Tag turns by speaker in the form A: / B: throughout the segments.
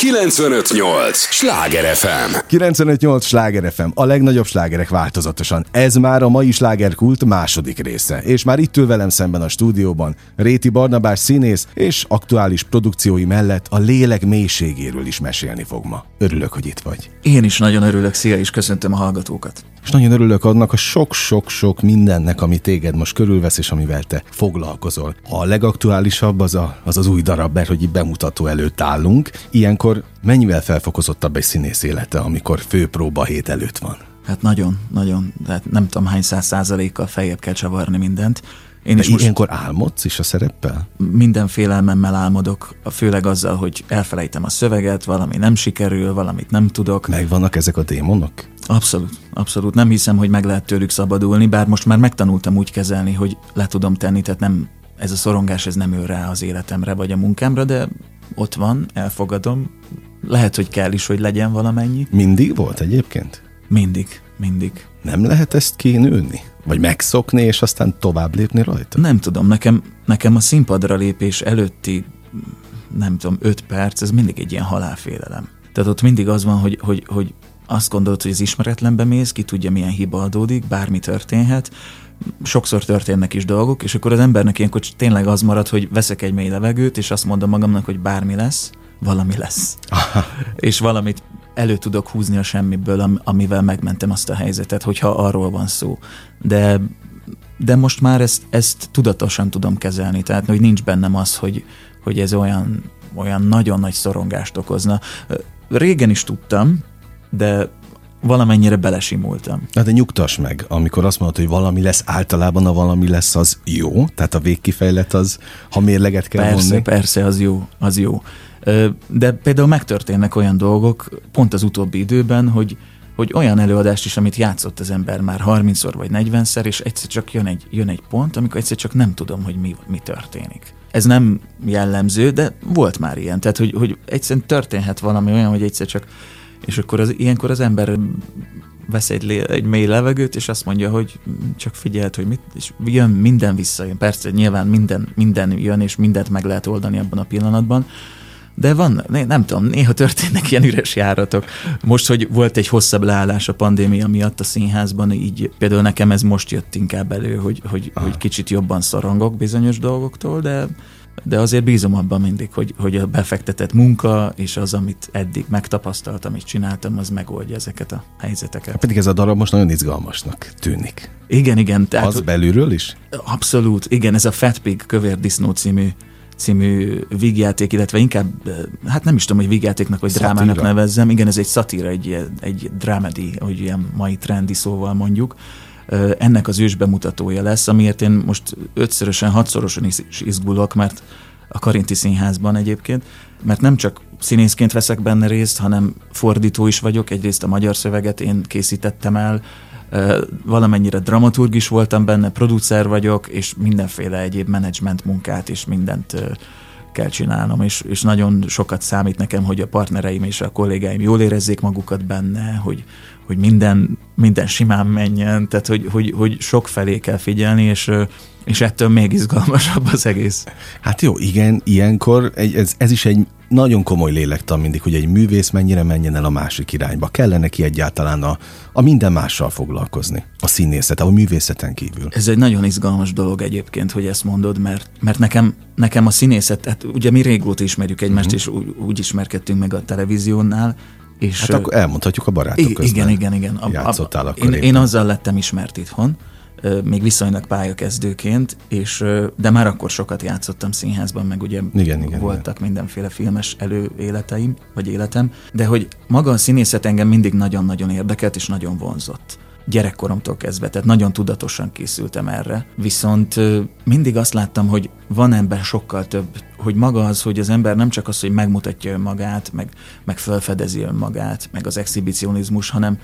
A: 958! Sláger FM!
B: 958! Sláger FM, a legnagyobb slágerek változatosan. Ez már a mai slágerkult második része. És már itt ül velem szemben a stúdióban Réti Barnabás színész, és aktuális produkciói mellett a lélek mélységéről is mesélni fog ma. Örülök, hogy itt vagy.
C: Én is nagyon örülök, szia, és köszöntöm a hallgatókat.
B: És nagyon örülök annak a sok-sok-sok mindennek, ami téged most körülvesz, és amivel te foglalkozol. A legaktuálisabb az a, az, az új darab, mert hogy itt bemutató előtt állunk. Ilyenkor mennyivel felfokozottabb egy színész élete, amikor főpróba hét előtt van?
C: Hát nagyon, nagyon, tehát nem tudom hány száz százalékkal feljebb kell csavarni mindent.
B: Én De is most ilyenkor álmodsz is a szereppel?
C: Minden félelmemmel álmodok, főleg azzal, hogy elfelejtem a szöveget, valami nem sikerül, valamit nem tudok.
B: Megvannak ezek a démonok?
C: Abszolút, abszolút. Nem hiszem, hogy meg lehet tőlük szabadulni, bár most már megtanultam úgy kezelni, hogy le tudom tenni, tehát nem, ez a szorongás ez nem ő rá az életemre vagy a munkámra, de ott van, elfogadom. Lehet, hogy kell is, hogy legyen valamennyi.
B: Mindig volt egyébként?
C: Mindig, mindig.
B: Nem lehet ezt kinőni? Vagy megszokni, és aztán tovább lépni rajta?
C: Nem tudom, nekem, nekem a színpadra lépés előtti, nem tudom, öt perc, ez mindig egy ilyen halálfélelem. Tehát ott mindig az van, hogy, hogy, hogy azt gondolod, hogy az ismeretlenbe mész, ki tudja milyen hiba adódik, bármi történhet, sokszor történnek is dolgok, és akkor az embernek ilyenkor tényleg az marad, hogy veszek egy mély levegőt, és azt mondom magamnak, hogy bármi lesz, valami lesz. és valamit elő tudok húzni a semmiből, amivel megmentem azt a helyzetet, hogyha arról van szó. De, de most már ezt, ezt tudatosan tudom kezelni, tehát hogy nincs bennem az, hogy, hogy ez olyan, olyan nagyon nagy szorongást okozna. Régen is tudtam, de valamennyire belesimultam.
B: Na de nyugtass meg, amikor azt mondod, hogy valami lesz, általában a valami lesz, az jó? Tehát a végkifejlet az, ha mérleget kell
C: persze,
B: vonni?
C: Persze, az jó, az jó. De például megtörténnek olyan dolgok, pont az utóbbi időben, hogy, hogy olyan előadást is, amit játszott az ember már 30-szor vagy 40-szer, és egyszer csak jön egy, jön egy pont, amikor egyszer csak nem tudom, hogy mi, mi történik. Ez nem jellemző, de volt már ilyen. Tehát, hogy, hogy egyszerűen történhet valami olyan, hogy egyszer csak és akkor az, ilyenkor az ember vesz egy, egy mély levegőt, és azt mondja, hogy csak figyelt, hogy mit, és jön, minden visszajön. Persze, nyilván minden, minden jön, és mindent meg lehet oldani abban a pillanatban, de van, nem tudom, néha történnek ilyen üres járatok. Most, hogy volt egy hosszabb leállás a pandémia miatt a színházban, így például nekem ez most jött inkább elő, hogy, hogy, hogy kicsit jobban szorongok bizonyos dolgoktól, de de azért bízom abban mindig, hogy, hogy a befektetett munka és az, amit eddig megtapasztaltam és csináltam, az megoldja ezeket a helyzeteket.
B: Pedig ez a darab most nagyon izgalmasnak tűnik.
C: Igen, igen.
B: Tehát, az belülről is?
C: Abszolút, igen, ez a Fat Pig Kövér Disznó című című vígjáték, illetve inkább, hát nem is tudom, hogy vígjátéknak vagy szatíra. drámának nevezzem. Igen, ez egy szatíra, egy, egy drámedi, hogy ilyen mai trendi szóval mondjuk ennek az ős bemutatója lesz, amiért én most ötszörösen, hatszorosan is izgulok, mert a Karinti Színházban egyébként, mert nem csak színészként veszek benne részt, hanem fordító is vagyok, egyrészt a magyar szöveget én készítettem el, valamennyire dramaturg is voltam benne, producer vagyok, és mindenféle egyéb menedzsment munkát és mindent kell csinálnom, és, és nagyon sokat számít nekem, hogy a partnereim és a kollégáim jól érezzék magukat benne, hogy, hogy minden, minden simán menjen, tehát hogy, hogy, hogy sok felé kell figyelni, és, és ettől még izgalmasabb az egész.
B: Hát jó, igen, ilyenkor ez, ez is egy nagyon komoly lélektan mindig, hogy egy művész mennyire menjen el a másik irányba. Kellene ki egyáltalán a, a minden mással foglalkozni, a színészet, a művészeten kívül.
C: Ez egy nagyon izgalmas dolog egyébként, hogy ezt mondod, mert, mert nekem, nekem a színészet, hát ugye mi régóta ismerjük egymást, uh-huh. és úgy, úgy ismerkedtünk meg a televíziónál, és,
B: hát akkor elmondhatjuk a barátok közben.
C: Igen, igen, igen. A,
B: játszottál
C: a, én, én azzal lettem ismert itthon, még viszonylag pályakezdőként, és, de már akkor sokat játszottam színházban, meg ugye igen, igen, voltak igen. mindenféle filmes előéleteim, vagy életem, de hogy maga a színészet engem mindig nagyon-nagyon érdekelt, és nagyon vonzott gyerekkoromtól kezdve, tehát nagyon tudatosan készültem erre. Viszont mindig azt láttam, hogy van ember sokkal több, hogy maga az, hogy az ember nem csak az, hogy megmutatja önmagát, meg, meg felfedezi önmagát, meg az exhibicionizmus, hanem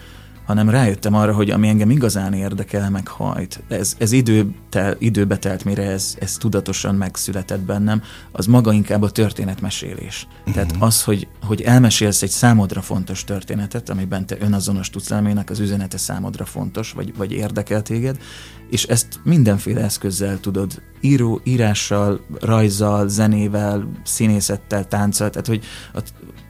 C: hanem rájöttem arra, hogy ami engem igazán érdekel, meg hajt, ez, ez idő tel, időbe telt, mire ez, ez tudatosan megszületett bennem, az maga inkább a történetmesélés. Uh-huh. Tehát az, hogy, hogy elmesélsz egy számodra fontos történetet, amiben te önazonos tudsz lenni, az üzenete számodra fontos, vagy, vagy érdekel téged, és ezt mindenféle eszközzel tudod, író, írással, rajzzal, zenével, színészettel, tánccal, tehát hogy a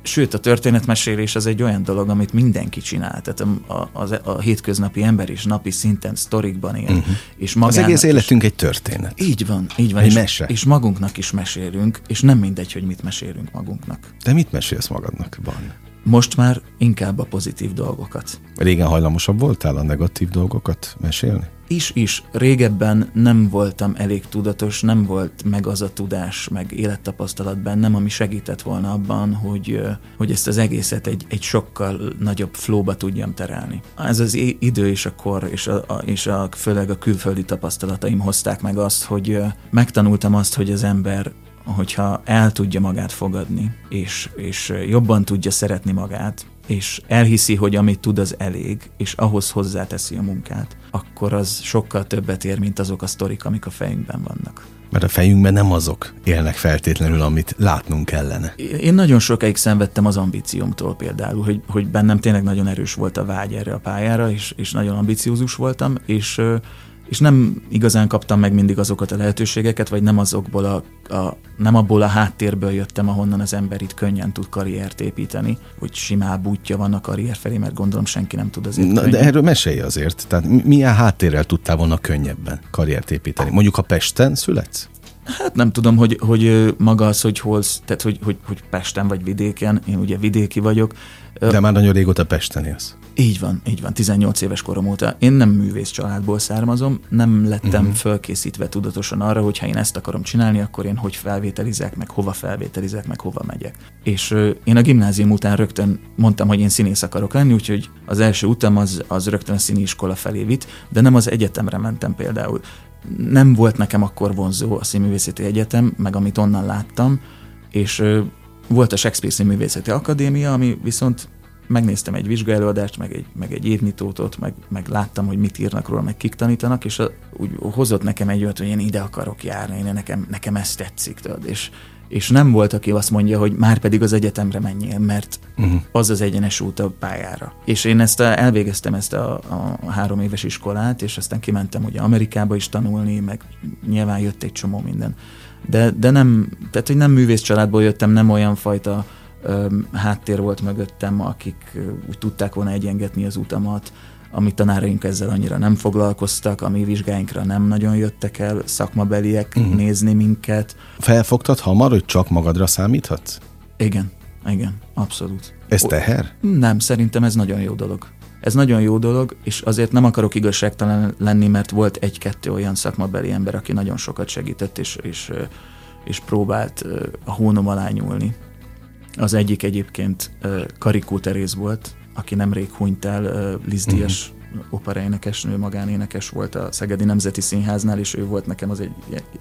C: Sőt, a történetmesélés az egy olyan dolog, amit mindenki csinál. Tehát a, a, a, hétköznapi ember is napi szinten sztorikban él. Uh-huh. És
B: az egész életünk is, egy történet.
C: Így van, így van.
B: Egy
C: és,
B: mese.
C: és magunknak is mesélünk, és nem mindegy, hogy mit mesélünk magunknak.
B: De mit mesélsz magadnak, van?
C: Most már inkább a pozitív dolgokat.
B: Régen hajlamosabb voltál a negatív dolgokat mesélni?
C: Is, is. Régebben nem voltam elég tudatos, nem volt meg az a tudás, meg élettapasztalat bennem, ami segített volna abban, hogy, hogy ezt az egészet egy, egy sokkal nagyobb flóba tudjam terelni. Ez az idő és a kor, és, a, a, és a, főleg a külföldi tapasztalataim hozták meg azt, hogy megtanultam azt, hogy az ember hogyha el tudja magát fogadni, és, és jobban tudja szeretni magát, és elhiszi, hogy amit tud, az elég, és ahhoz hozzáteszi a munkát, akkor az sokkal többet ér, mint azok a sztorik, amik a fejünkben vannak.
B: Mert a fejünkben nem azok élnek feltétlenül, amit látnunk kellene.
C: Én nagyon sokáig szenvedtem az ambíciómtól például, hogy, hogy bennem tényleg nagyon erős volt a vágy erre a pályára, és, és nagyon ambiciózus voltam, és és nem igazán kaptam meg mindig azokat a lehetőségeket, vagy nem azokból a, a nem abból a háttérből jöttem, ahonnan az ember itt könnyen tud karriert építeni, hogy simább útja van a karrier felé, mert gondolom senki nem tud azért.
B: Na, de erről mesélj azért. Tehát milyen háttérrel tudtál volna könnyebben karriert építeni? Mondjuk, ha Pesten születsz?
C: Hát nem tudom, hogy, hogy maga az, hogy hol, tehát hogy, hogy, hogy Pesten vagy vidéken, én ugye vidéki vagyok.
B: De már nagyon régóta Pesten élsz.
C: Így van, így van, 18 éves korom óta. Én nem művész családból származom, nem lettem uh-huh. fölkészítve tudatosan arra, hogy ha én ezt akarom csinálni, akkor én hogy felvételizek, meg hova felvételizek, meg hova megyek. És ö, én a gimnázium után rögtön mondtam, hogy én színész akarok lenni, úgyhogy az első utam az, az rögtön a színiskola felé vitt, de nem az egyetemre mentem például. Nem volt nekem akkor vonzó a Színművészeti Egyetem, meg amit onnan láttam, és ö, volt a Shakespeare Színművészeti Akadémia, ami viszont megnéztem egy vizsgaelőadást, meg egy, meg egy évnyitótot, meg, meg láttam, hogy mit írnak róla, meg kik tanítanak, és a, úgy hozott nekem egy olyat, hogy én ide akarok járni, én nekem, nekem ez tetszik, tudod, és, és nem volt, aki azt mondja, hogy már pedig az egyetemre menjél, mert uh-huh. az az egyenes út a pályára. És én ezt a, elvégeztem ezt a, a három éves iskolát, és aztán kimentem ugye Amerikába is tanulni, meg nyilván jött egy csomó minden. De, de nem, tehát hogy nem művész családból jöttem, nem olyan fajta háttér volt mögöttem, akik úgy tudták volna egyengetni az utamat, ami tanáraink ezzel annyira nem foglalkoztak, ami vizsgáinkra nem nagyon jöttek el, szakmabeliek uh-huh. nézni minket.
B: Felfogtad hamar, hogy csak magadra számíthatsz?
C: Igen, igen, abszolút.
B: Ez teher?
C: Nem, szerintem ez nagyon jó dolog. Ez nagyon jó dolog, és azért nem akarok igazságtalan lenni, mert volt egy-kettő olyan szakmabeli ember, aki nagyon sokat segített, és, és, és próbált a hónom alá nyúlni. Az egyik egyébként Karikó Teréz volt, aki nemrég hunyt el, Liz uh-huh operaénekesnő, magánénekes volt a Szegedi Nemzeti Színháznál, és ő volt nekem az egy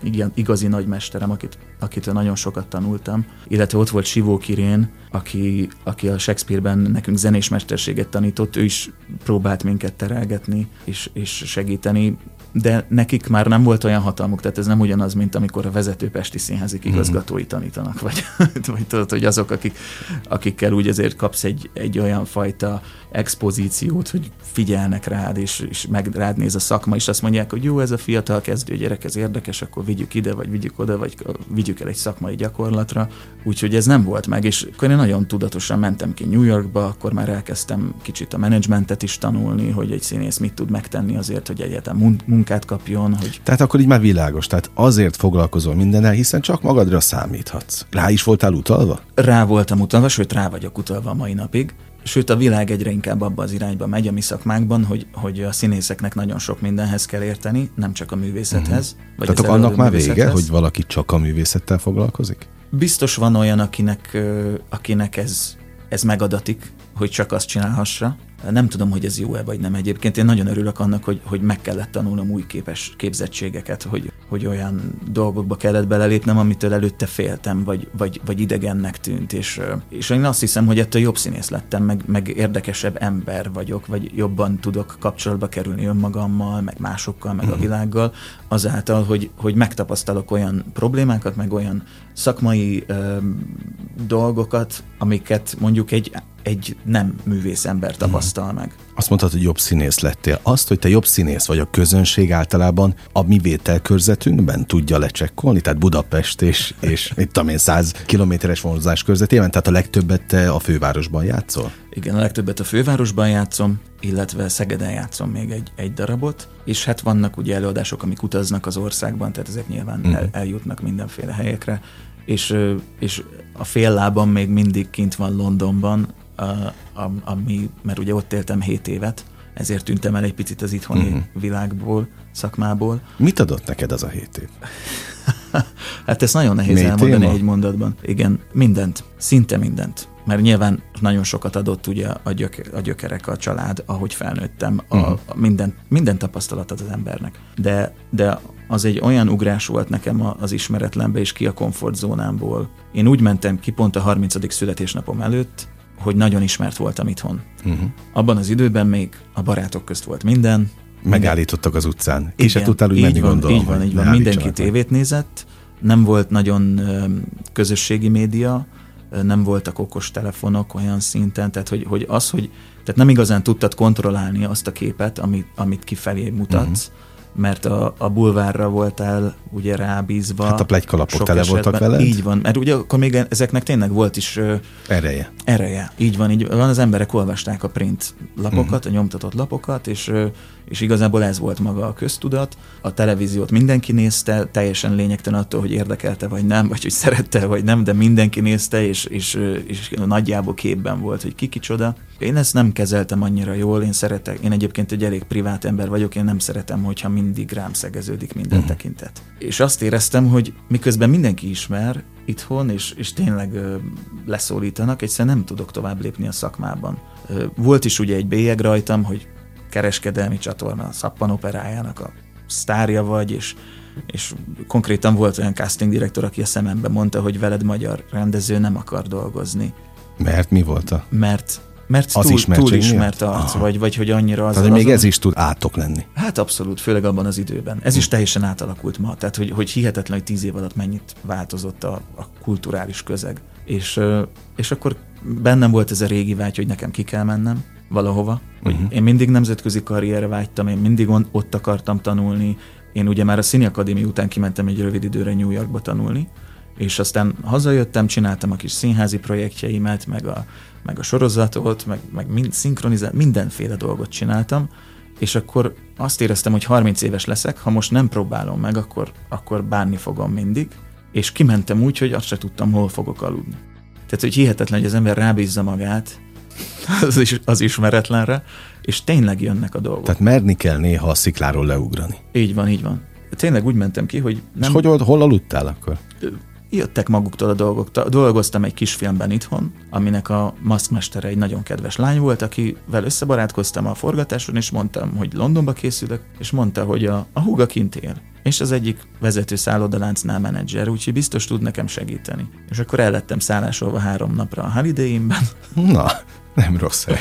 C: ilyen igazi nagy mesterem, akit, akitől nagyon sokat tanultam. Illetve ott volt Sivó Kirén, aki, aki a Shakespeare-ben nekünk zenés mesterséget tanított, ő is próbált minket terelgetni és, és segíteni de nekik már nem volt olyan hatalmuk, tehát ez nem ugyanaz, mint amikor a vezető Pesti Színházik mhm. igazgatói tanítanak, vagy, vagy tudod, hogy azok, akik, akikkel úgy azért kapsz egy, egy olyan fajta expozíciót, hogy figyelnek rád, és, és meg rád néz a szakma, és azt mondják, hogy jó, ez a fiatal kezdő gyerek, ez érdekes, akkor vigyük ide, vagy vigyük oda, vagy vigyük el egy szakmai gyakorlatra. Úgyhogy ez nem volt meg, és akkor én nagyon tudatosan mentem ki New Yorkba, akkor már elkezdtem kicsit a menedzsmentet is tanulni, hogy egy színész mit tud megtenni azért, hogy egyetem munkát kapjon. Hogy...
B: Tehát akkor így már világos, tehát azért foglalkozol mindennel, hiszen csak magadra számíthatsz. Rá is voltál utalva?
C: Rá voltam utalva, sőt rá vagyok utalva a mai napig. Sőt, a világ egyre inkább abba az irányba megy a mi szakmákban, hogy, hogy a színészeknek nagyon sok mindenhez kell érteni, nem csak a művészethez.
B: Uh-huh. Vagy Tehát annak már vége, hogy valaki csak a művészettel foglalkozik?
C: Biztos van olyan, akinek, akinek ez, ez megadatik, hogy csak azt csinálhassa. Nem tudom, hogy ez jó-e vagy nem egyébként. Én nagyon örülök annak, hogy, hogy meg kellett tanulnom új képes képzettségeket, hogy, hogy olyan dolgokba kellett belelépnem, amitől előtte féltem, vagy, vagy, vagy idegennek tűnt. És, és én azt hiszem, hogy ettől jobb színész lettem, meg, meg érdekesebb ember vagyok, vagy jobban tudok kapcsolatba kerülni önmagammal, meg másokkal, meg a mhm. világgal, azáltal, hogy, hogy megtapasztalok olyan problémákat, meg olyan szakmai ö, dolgokat, amiket mondjuk egy egy nem művész ember tapasztal meg.
B: Azt mondtad, hogy jobb színész lettél. Azt, hogy te jobb színész vagy a közönség általában a mi vételkörzetünkben tudja lecsekkolni, tehát Budapest és, és mit tudom én, 100 kilométeres vonzás körzetében, tehát a legtöbbet te a fővárosban játszol?
C: Igen, a legtöbbet a fővárosban játszom, illetve Szegeden játszom még egy, egy darabot, és hát vannak ugye előadások, amik utaznak az országban, tehát ezek nyilván uh-huh. el, eljutnak mindenféle helyekre, és, és a fél lábam még mindig kint van Londonban, ami, mert ugye ott éltem 7 évet, ezért tűntem el egy picit az itthoni uh-huh. világból, szakmából.
B: Mit adott neked az a 7 év?
C: hát ezt nagyon nehéz Mély elmondani téma? egy mondatban. Igen, mindent, szinte mindent. Mert nyilván nagyon sokat adott ugye a, gyök, a gyökerek, a család, ahogy felnőttem, a, uh-huh. a minden, minden tapasztalat az embernek. De, de az egy olyan ugrás volt nekem az ismeretlenbe és ki a komfortzónámból. Én úgy mentem ki pont a 30. születésnapom előtt, hogy nagyon ismert voltam itthon. Uh-huh. Abban az időben még a barátok közt volt minden.
B: Megállítottak az utcán. Ki se tudtál úgy menni,
C: van,
B: gondolom.
C: Így van, így van. Mindenki tévét nézett, nem volt nagyon közösségi média, nem voltak okos telefonok olyan szinten, tehát hogy, hogy az, hogy tehát nem igazán tudtad kontrollálni azt a képet, amit, amit kifelé mutatsz, uh-huh mert a, a bulvárra voltál ugye rábízva.
B: Hát a plegykalapok tele esetben. voltak veled.
C: Így van, mert ugye akkor még ezeknek tényleg volt is...
B: Ereje.
C: Ereje, így van, így van. Az emberek olvasták a print lapokat, uh-huh. a nyomtatott lapokat, és és igazából ez volt maga a köztudat. A televíziót mindenki nézte, teljesen lényegtelen attól, hogy érdekelte vagy nem, vagy hogy szerette vagy nem, de mindenki nézte, és, és, és nagyjából képben volt, hogy ki kicsoda. Én ezt nem kezeltem annyira jól, én szeretek, én egyébként egy elég privát ember vagyok, én nem szeretem, hogyha mindig rám szegeződik minden uh-huh. tekintet. És azt éreztem, hogy miközben mindenki ismer itthon, és, és tényleg ö, leszólítanak, egyszerűen nem tudok tovább lépni a szakmában. Ö, volt is ugye egy bélyeg rajtam, hogy kereskedelmi csatorna szappanoperájának a sztárja vagy, és, és konkrétan volt olyan casting direktor, aki a szemembe mondta, hogy veled magyar rendező nem akar dolgozni.
B: Mert mi volt a?
C: Mert mert az túl, túl ismert arc, vagy, vagy hogy annyira az.
B: Tehát még ez is tud átok lenni.
C: Hát abszolút, főleg abban az időben. Ez hm. is teljesen átalakult ma. Tehát, hogy, hogy hihetetlen, hogy tíz év alatt mennyit változott a, a kulturális közeg. És, és akkor bennem volt ez a régi vágy, hogy nekem ki kell mennem, valahova. Uh-huh. Én mindig nemzetközi karrierre vágytam, én mindig ott akartam tanulni. Én ugye már a Színi Akadémia után kimentem egy rövid időre New Yorkba tanulni, és aztán hazajöttem, csináltam a kis színházi projektjeimet, meg a, meg a sorozatot, meg, meg mind, szinkronizál, mindenféle dolgot csináltam, és akkor azt éreztem, hogy 30 éves leszek, ha most nem próbálom meg, akkor, akkor bánni fogom mindig, és kimentem úgy, hogy azt se tudtam, hol fogok aludni. Tehát, hogy hihetetlen, hogy az ember rábízza magát az, is, az ismeretlenre, és tényleg jönnek a dolgok.
B: Tehát merni kell néha a szikláról leugrani.
C: Így van, így van. Tényleg úgy mentem ki, hogy
B: nem... És hogy, hol aludtál akkor?
C: Jöttek maguktól a dolgok. Dolgoztam egy kisfilmben itthon, aminek a maszkmestere egy nagyon kedves lány volt, akivel összebarátkoztam a forgatáson, és mondtam, hogy Londonba készülök, és mondta, hogy a, a húga kint él és az egyik vezető szállodaláncnál menedzser, úgyhogy biztos tud nekem segíteni. És akkor el lettem szállásolva három napra a Holiday Inn-ben.
B: Na, nem rossz hely.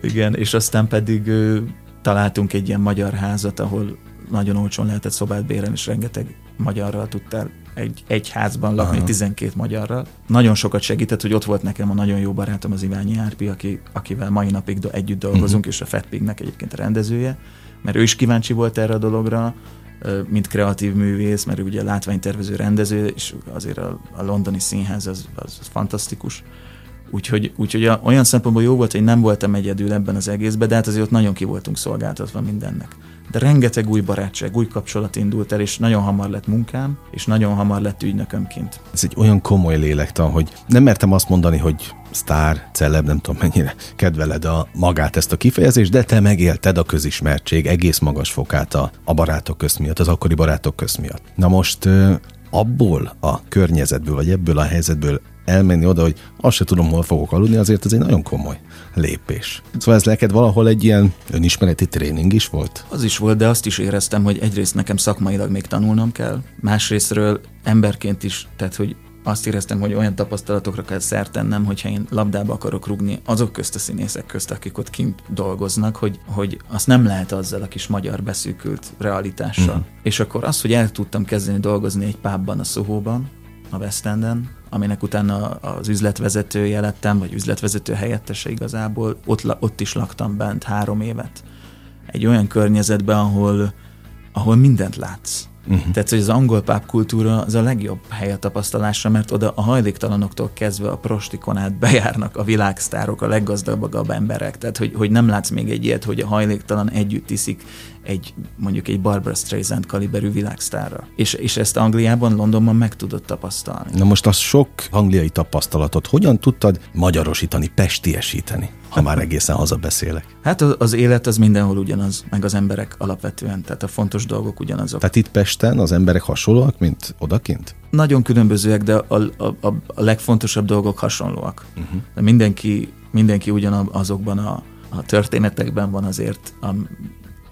C: Igen, és aztán pedig ö, találtunk egy ilyen magyar házat, ahol nagyon olcsón lehetett szobát bérelni, és rengeteg magyarral tudtál egy, egy házban lakni, Aha. 12 magyarral. Nagyon sokat segített, hogy ott volt nekem a nagyon jó barátom, az Iványi Árpi, aki, akivel mai napig do, együtt dolgozunk, uh-huh. és a Fat Pignek egyébként a rendezője, mert ő is kíváncsi volt erre a dologra, mint kreatív művész, mert ugye látványtervező rendező, és azért a, a londoni színház az, az, az fantasztikus. Úgyhogy, úgyhogy a, olyan szempontból jó volt, hogy nem voltam egyedül ebben az egészben, de hát azért ott nagyon ki voltunk szolgáltatva mindennek. De rengeteg új barátság, új kapcsolat indult el, és nagyon hamar lett munkám, és nagyon hamar lett ügynökömként.
B: Ez egy olyan komoly lélektan, hogy nem mertem azt mondani, hogy sztár, celeb, nem tudom mennyire kedveled a magát ezt a kifejezést, de te megélted a közismertség egész magas fokát a, a barátok közt miatt, az akkori barátok közt miatt. Na most abból a környezetből, vagy ebből a helyzetből elmenni oda, hogy azt se tudom, hol fogok aludni, azért ez egy nagyon komoly lépés. Szóval ez neked valahol egy ilyen önismereti tréning is volt?
C: Az is volt, de azt is éreztem, hogy egyrészt nekem szakmailag még tanulnom kell, másrésztről emberként is, tehát hogy azt éreztem, hogy olyan tapasztalatokra kell szert tennem, hogyha én labdába akarok rugni azok közt a színészek közt, akik ott kint dolgoznak, hogy, hogy azt nem lehet azzal a kis magyar beszűkült realitással. Mm. És akkor az, hogy el tudtam kezdeni dolgozni egy pábban a Szohóban, a West Enden, aminek utána az üzletvezetője lettem, vagy üzletvezető helyettese igazából, ott, ott is laktam bent három évet. Egy olyan környezetben, ahol, ahol mindent látsz. Uh-huh. Tehát, hogy az angol pápkultúra az a legjobb hely a tapasztalásra, mert oda a hajléktalanoktól kezdve a prostikon bejárnak a világsztárok, a leggazdagabb emberek. Tehát, hogy, hogy nem látsz még egy ilyet, hogy a hajléktalan együtt iszik egy mondjuk egy Barbara Streisand kaliberű világsztárra. És, és ezt Angliában, Londonban meg tudod tapasztalni.
B: Na most a sok angliai tapasztalatot hogyan tudtad magyarosítani, pestiesíteni? ha már egészen hazabeszélek.
C: Hát az élet az mindenhol ugyanaz, meg az emberek alapvetően, tehát a fontos dolgok ugyanazok.
B: Tehát itt Pesten az emberek hasonlóak, mint odakint?
C: Nagyon különbözőek, de a, a, a, a legfontosabb dolgok hasonlóak. Uh-huh. De mindenki, mindenki ugyanazokban a, a történetekben van azért, a,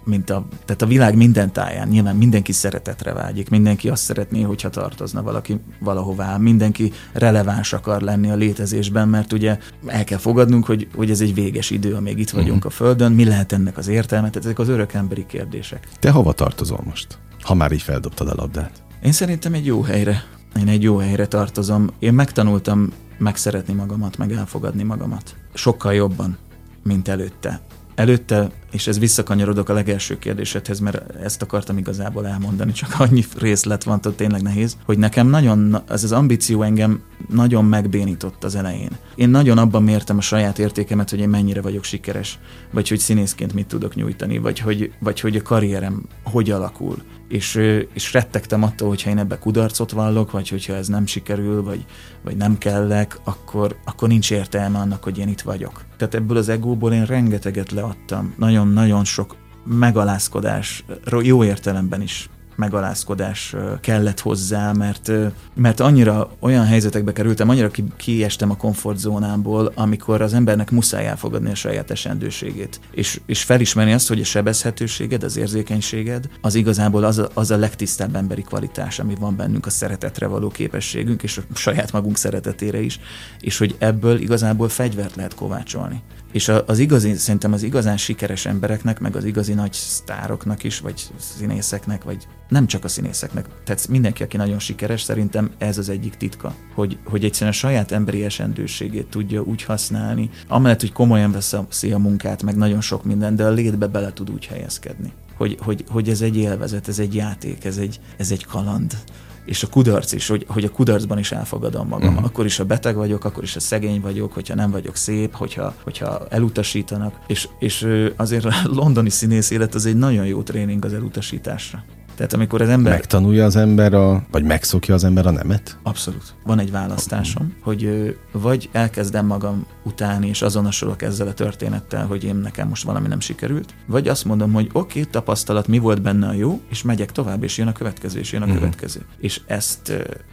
C: mint a, tehát a világ minden táján. Nyilván mindenki szeretetre vágyik, mindenki azt szeretné, hogyha tartozna valaki valahová, mindenki releváns akar lenni a létezésben, mert ugye el kell fogadnunk, hogy, hogy ez egy véges idő, amíg itt vagyunk uh-huh. a Földön, mi lehet ennek az értelme, tehát ezek az örök emberi kérdések.
B: Te hova tartozol most, ha már így feldobtad a labdát?
C: Én szerintem egy jó helyre. Én egy jó helyre tartozom. Én megtanultam megszeretni magamat, meg elfogadni magamat. Sokkal jobban, mint előtte. Előtte, és ez visszakanyarodok a legelső kérdésedhez, mert ezt akartam igazából elmondani, csak annyi részlet van, hogy tényleg nehéz, hogy nekem nagyon, ez az ambíció engem nagyon megbénított az elején. Én nagyon abban mértem a saját értékemet, hogy én mennyire vagyok sikeres, vagy hogy színészként mit tudok nyújtani, vagy hogy, vagy hogy a karrierem hogy alakul és, és rettegtem attól, hogyha én ebbe kudarcot vallok, vagy hogyha ez nem sikerül, vagy, vagy nem kellek, akkor, akkor nincs értelme annak, hogy én itt vagyok. Tehát ebből az egóból én rengeteget leadtam. Nagyon-nagyon sok megalázkodás, jó értelemben is megalázkodás kellett hozzá, mert, mert annyira olyan helyzetekbe kerültem, annyira ki, kiestem a komfortzónámból, amikor az embernek muszáj elfogadni a saját esendőségét. És, és felismerni azt, hogy a sebezhetőséged, az érzékenységed, az igazából az a, az a legtisztább emberi kvalitás, ami van bennünk, a szeretetre való képességünk, és a saját magunk szeretetére is, és hogy ebből igazából fegyvert lehet kovácsolni. És az igazi, szerintem az igazán sikeres embereknek, meg az igazi nagy sztároknak is, vagy színészeknek, vagy nem csak a színészeknek, tehát mindenki, aki nagyon sikeres, szerintem ez az egyik titka, hogy, hogy egyszerűen a saját emberi esendőségét tudja úgy használni, amellett, hogy komolyan veszi a munkát, meg nagyon sok minden, de a létbe bele tud úgy helyezkedni. Hogy, hogy, hogy ez egy élvezet, ez egy játék, ez egy, ez egy kaland és a kudarc is, hogy, hogy a kudarcban is elfogadom magam. Uh-huh. Akkor is, ha beteg vagyok, akkor is, ha szegény vagyok, hogyha nem vagyok szép, hogyha, hogyha elutasítanak. És, és azért a londoni színész élet az egy nagyon jó tréning az elutasításra. Tehát amikor az ember...
B: Megtanulja az ember, a, vagy megszokja az ember a nemet?
C: Abszolút. Van egy választásom, hogy vagy elkezdem magam utáni, és azonosulok ezzel a történettel, hogy én nekem most valami nem sikerült, vagy azt mondom, hogy oké, okay, tapasztalat, mi volt benne a jó, és megyek tovább, és jön a következő, és jön a uh-huh. következő. És ezt,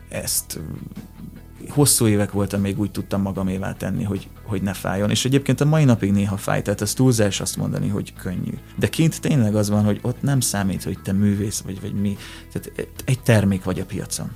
C: ezt hosszú évek volt, még úgy tudtam magamévá tenni, hogy, hogy ne fájjon. És egyébként a mai napig néha fáj, tehát ez túlzás azt mondani, hogy könnyű. De kint tényleg az van, hogy ott nem számít, hogy te művész vagy, vagy mi. Tehát egy termék vagy a piacon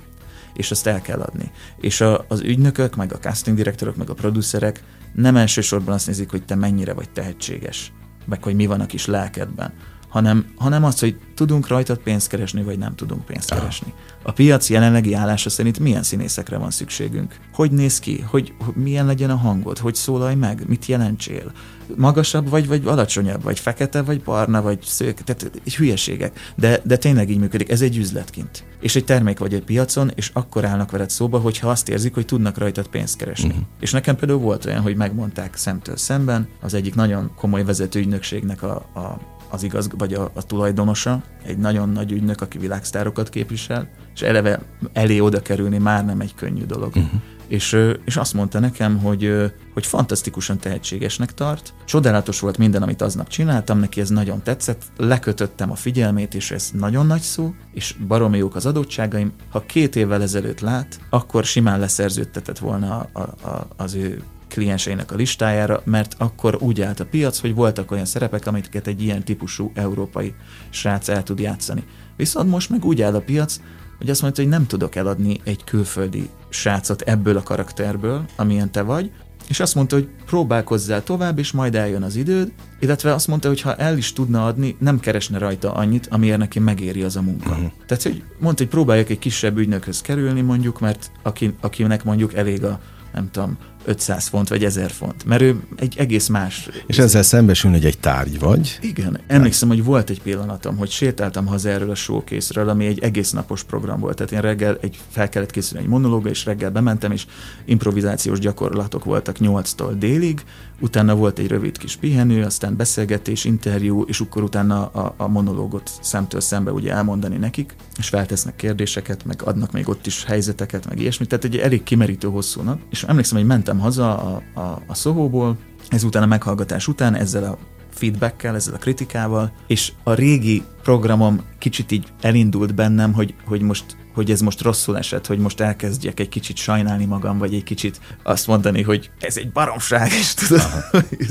C: és azt el kell adni. És a, az ügynökök, meg a casting direktorok, meg a producerek nem elsősorban azt nézik, hogy te mennyire vagy tehetséges, meg hogy mi van a kis lelkedben, hanem, hanem az, hogy tudunk rajtad pénzt keresni, vagy nem tudunk pénzt keresni. A piac jelenlegi állása szerint milyen színészekre van szükségünk? Hogy néz ki? Hogy, hogy milyen legyen a hangod? Hogy szólalj meg? Mit jelentsél? Magasabb vagy, vagy alacsonyabb? Vagy fekete, vagy barna, vagy szőke? Tehát hülyeségek. De, de tényleg így működik. Ez egy üzletkint. És egy termék vagy egy piacon, és akkor állnak veled szóba, hogyha azt érzik, hogy tudnak rajtad pénzt keresni. Uh-huh. És nekem például volt olyan, hogy megmondták szemtől szemben, az egyik nagyon komoly vezető ügynökségnek a, a az igaz, vagy a, a tulajdonosa, egy nagyon nagy ügynök, aki világsztárokat képvisel, és eleve elé oda kerülni már nem egy könnyű dolog. Uh-huh. És, és azt mondta nekem, hogy, hogy fantasztikusan tehetségesnek tart, csodálatos volt minden, amit aznap csináltam, neki ez nagyon tetszett, lekötöttem a figyelmét, és ez nagyon nagy szó, és baromi jók az adottságaim. Ha két évvel ezelőtt lát, akkor simán leszerződtetett volna a, a, az ő klienseinek a listájára, mert akkor úgy állt a piac, hogy voltak olyan szerepek, amiket egy ilyen típusú európai srác el tud játszani. Viszont most meg úgy áll a piac, hogy azt mondta, hogy nem tudok eladni egy külföldi srácot ebből a karakterből, amilyen te vagy, és azt mondta, hogy próbálkozzál tovább, és majd eljön az időd, illetve azt mondta, hogy ha el is tudna adni, nem keresne rajta annyit, amiért neki megéri az a munka. Uh-huh. Tehát, hogy mondta, hogy próbáljak egy kisebb ügynökhöz kerülni, mondjuk, mert aki, akinek mondjuk elég a nem tudom, 500 font vagy 1000 font, mert ő egy egész más.
B: És ezzel szembesül, hogy egy tárgy vagy?
C: Igen. Emlékszem, hogy volt egy pillanatom, hogy sétáltam haza erről a showcase ami egy egész napos program volt. Tehát én reggel egy, fel kellett készülni egy monológa, és reggel bementem, és improvizációs gyakorlatok voltak 8-tól délig, utána volt egy rövid kis pihenő, aztán beszélgetés, interjú, és akkor utána a, a monológot szemtől szembe ugye elmondani nekik, és feltesznek kérdéseket, meg adnak még ott is helyzeteket, meg ilyesmit. Tehát egy elég kimerítő hosszú nap. És emlékszem, hogy mentem haza a, a, a Szóhóból, ezután a meghallgatás után ezzel a feedbackkel, ezzel a kritikával, és a régi programom kicsit így elindult bennem, hogy, hogy most hogy ez most rosszul esett, hogy most elkezdjek egy kicsit sajnálni magam, vagy egy kicsit azt mondani, hogy ez egy baromság, és tudod,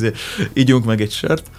C: ígyunk meg egy sört.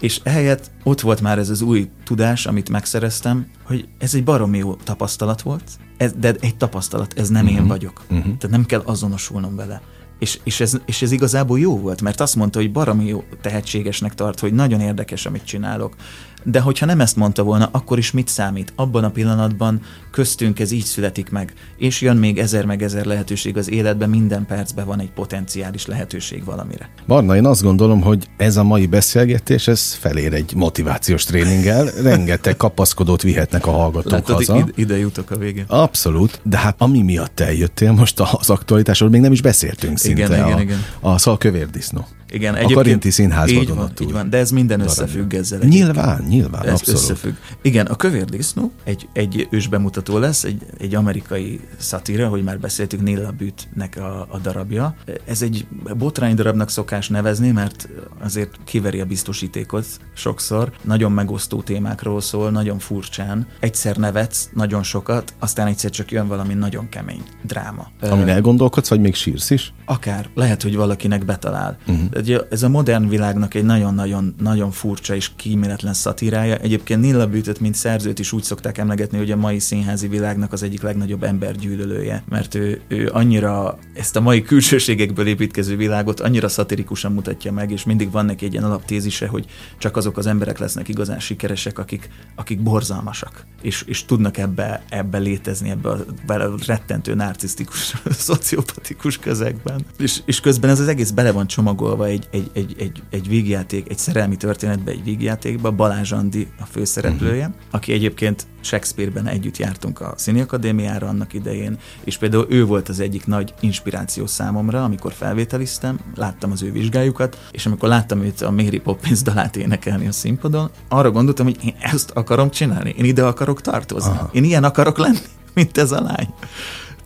C: És ehelyett ott volt már ez az új tudás, amit megszereztem, hogy ez egy baromi jó tapasztalat volt, ez, de egy tapasztalat, ez nem uh-huh. én mhm. vagyok. Uh-huh. Tehát nem kell azonosulnom vele. És, és, ez, és ez igazából jó volt, mert azt mondta, hogy baromi jó tehetségesnek tart, hogy nagyon érdekes, amit csinálok. De hogyha nem ezt mondta volna, akkor is mit számít? Abban a pillanatban köztünk ez így születik meg, és jön még ezer meg ezer lehetőség az életben, minden percben van egy potenciális lehetőség valamire.
B: Barna, én azt gondolom, hogy ez a mai beszélgetés, ez felér egy motivációs tréninggel, rengeteg kapaszkodót vihetnek a hallgatók Látod, haza.
C: Ide, ide jutok a végén.
B: Abszolút, de hát ami miatt eljöttél most az aktualitásról, még nem is beszéltünk szinte.
C: Igen,
B: a,
C: igen, igen.
B: A szalkövér disznó.
C: Igen,
B: a Karinti Színházban
C: így van, így van, de ez minden darabja. összefügg ezzel.
B: Nyilván, nyilván,
C: ez
B: abszolút.
C: összefügg. Igen, a Kövér Disznó egy, egy ősbemutató lesz, egy, egy amerikai szatíra, hogy már beszéltük, Nilla Bütnek a, a darabja. Ez egy botrány darabnak szokás nevezni, mert azért kiveri a biztosítékot sokszor. Nagyon megosztó témákról szól, nagyon furcsán. Egyszer nevetsz nagyon sokat, aztán egyszer csak jön valami nagyon kemény dráma.
B: Amin elgondolkodsz, vagy még sírsz is?
C: Akár. Lehet, hogy valakinek betalál. Uh-huh ez a modern világnak egy nagyon-nagyon nagyon furcsa és kíméletlen szatírája. Egyébként Nilla Bűtöt, mint szerzőt is úgy szokták emlegetni, hogy a mai színházi világnak az egyik legnagyobb embergyűlölője, mert ő, ő annyira ezt a mai külsőségekből építkező világot annyira szatirikusan mutatja meg, és mindig van neki egy ilyen alaptézise, hogy csak azok az emberek lesznek igazán sikeresek, akik, akik borzalmasak, és, és tudnak ebbe, ebbe létezni, ebbe a, a rettentő narcisztikus, szociopatikus közegben. És, és közben ez az egész bele van csomagolva egy, egy, egy, egy, egy vígjáték, egy szerelmi történetbe, egy vígjátékba, Balázs Andi a főszereplője, uh-huh. aki egyébként Shakespeare-ben együtt jártunk a Színi Akadémiára annak idején, és például ő volt az egyik nagy inspiráció számomra, amikor felvételiztem, láttam az ő vizsgájukat, és amikor láttam őt a Mary Poppins dalát énekelni a színpadon, arra gondoltam, hogy én ezt akarom csinálni, én ide akarok tartozni, Aha. én ilyen akarok lenni, mint ez a lány.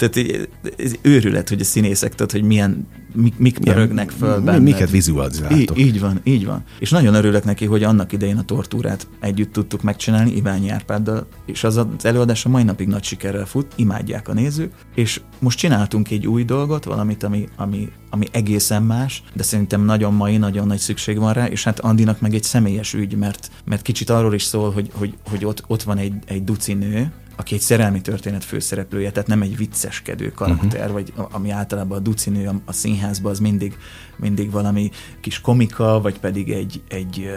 C: Tehát ez őrület, hogy a színészek, tehát, hogy milyen, mik, mik pörögnek föl
B: benne. Miket vizualizáltok.
C: Így, így van, így van. És nagyon örülök neki, hogy annak idején a tortúrát együtt tudtuk megcsinálni Iványi Árpáddal, és az az előadás a mai napig nagy sikerrel fut, imádják a nézők, és most csináltunk egy új dolgot, valamit, ami, ami, ami egészen más, de szerintem nagyon mai, nagyon nagy szükség van rá, és hát Andinak meg egy személyes ügy, mert, mert kicsit arról is szól, hogy, hogy, hogy ott, ott van egy, egy duci nő, aki egy szerelmi történet főszereplője, tehát nem egy vicceskedő karakter, uh-huh. vagy ami általában a ducinő a, a színházban az mindig, mindig valami kis komika, vagy pedig egy, egy,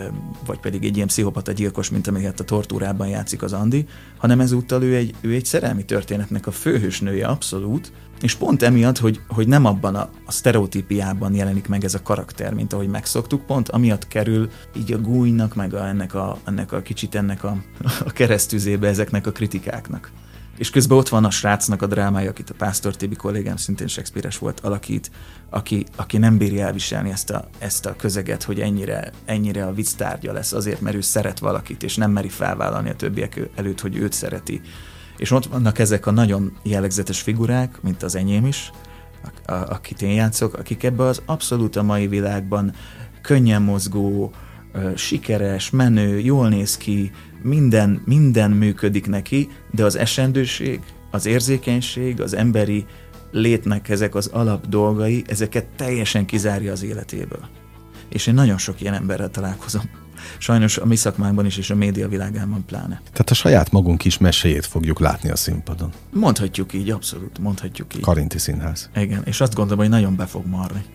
C: vagy pedig egy ilyen pszichopata gyilkos, mint amiket a tortúrában játszik az Andi, hanem ezúttal ő egy, ő egy szerelmi történetnek a főhősnője abszolút, és pont emiatt, hogy, hogy nem abban a, a sztereotípiában jelenik meg ez a karakter, mint ahogy megszoktuk, pont amiatt kerül így a gújnak, meg a, ennek, a, ennek a kicsit ennek a, a keresztüzébe ezeknek a kritikáknak. És közben ott van a srácnak a drámája, akit a Pásztor Tibi kollégám szintén shakespeare volt, alakít, aki, aki nem bírja elviselni ezt a, ezt a közeget, hogy ennyire, ennyire a vicc tárgya lesz azért, mert ő szeret valakit, és nem meri felvállalni a többiek előtt, hogy őt szereti és ott vannak ezek a nagyon jellegzetes figurák, mint az enyém is, a, a, akit én játszok, akik ebbe az abszolút a mai világban könnyen mozgó, sikeres, menő, jól néz ki, minden, minden működik neki, de az esendőség, az érzékenység, az emberi létnek ezek az alap dolgai, ezeket teljesen kizárja az életéből. És én nagyon sok ilyen emberrel találkozom sajnos a mi szakmánkban is, és a média világában pláne.
B: Tehát a saját magunk is meséjét fogjuk látni a színpadon.
C: Mondhatjuk így, abszolút, mondhatjuk így.
B: Karinti Színház.
C: Igen, és azt gondolom, hogy nagyon be fog marni.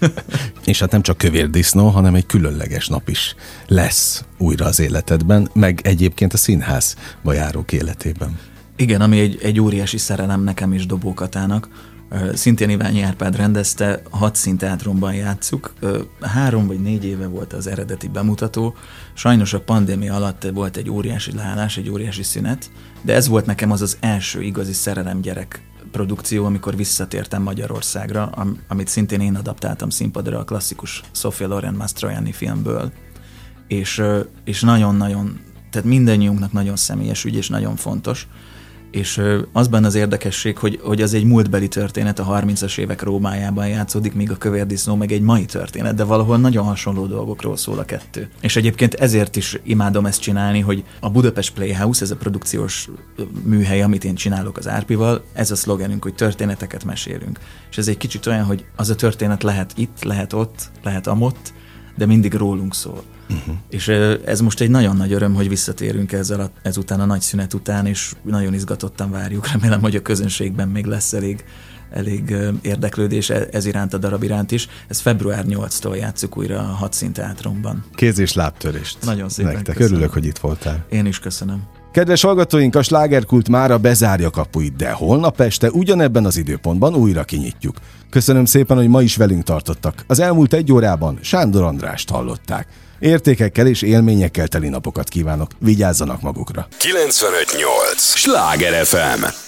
B: És hát nem csak kövér disznó, hanem egy különleges nap is lesz újra az életedben, meg egyébként a színházba járók életében.
C: Igen, ami egy, egy óriási szerelem nekem is Dobókatának. Szintén Iványi Árpád rendezte, hat színteátrumban játszuk. Három vagy négy éve volt az eredeti bemutató. Sajnos a pandémia alatt volt egy óriási leállás, egy óriási szünet, de ez volt nekem az az első igazi szerelem gyerek produkció, amikor visszatértem Magyarországra, amit szintén én adaptáltam színpadra a klasszikus Sofia Loren Mastroianni filmből. És, és nagyon-nagyon, tehát mindannyiunknak nagyon személyes ügy, és nagyon fontos és az benne az érdekesség, hogy, hogy az egy múltbeli történet, a 30-as évek Rómájában játszódik, míg a kövérdisznó meg egy mai történet, de valahol nagyon hasonló dolgokról szól a kettő. És egyébként ezért is imádom ezt csinálni, hogy a Budapest Playhouse, ez a produkciós műhely, amit én csinálok az Árpival, ez a szlogenünk, hogy történeteket mesélünk. És ez egy kicsit olyan, hogy az a történet lehet itt, lehet ott, lehet amott, de mindig rólunk szól. Uh-huh. És ez most egy nagyon nagy öröm, hogy visszatérünk ezzel a, ezután a nagy szünet után, és nagyon izgatottan várjuk. Remélem, hogy a közönségben még lesz elég, elég érdeklődés e, ez iránt a darab iránt is. Ez február 8-tól játszuk újra a Hadszínteátrumban.
B: Kéz és lábtörést.
C: Nagyon szépen
B: Nektek. Köszönöm. Örülök, hogy itt voltál.
C: Én is köszönöm.
B: Kedves hallgatóink, a slágerkult mára bezárja kapuit, de holnap este ugyanebben az időpontban újra kinyitjuk. Köszönöm szépen, hogy ma is velünk tartottak. Az elmúlt egy órában Sándor Andrást hallották. Értékekkel és élményekkel teli napokat kívánok. Vigyázzanak magukra.
A: 958! Sláger FM!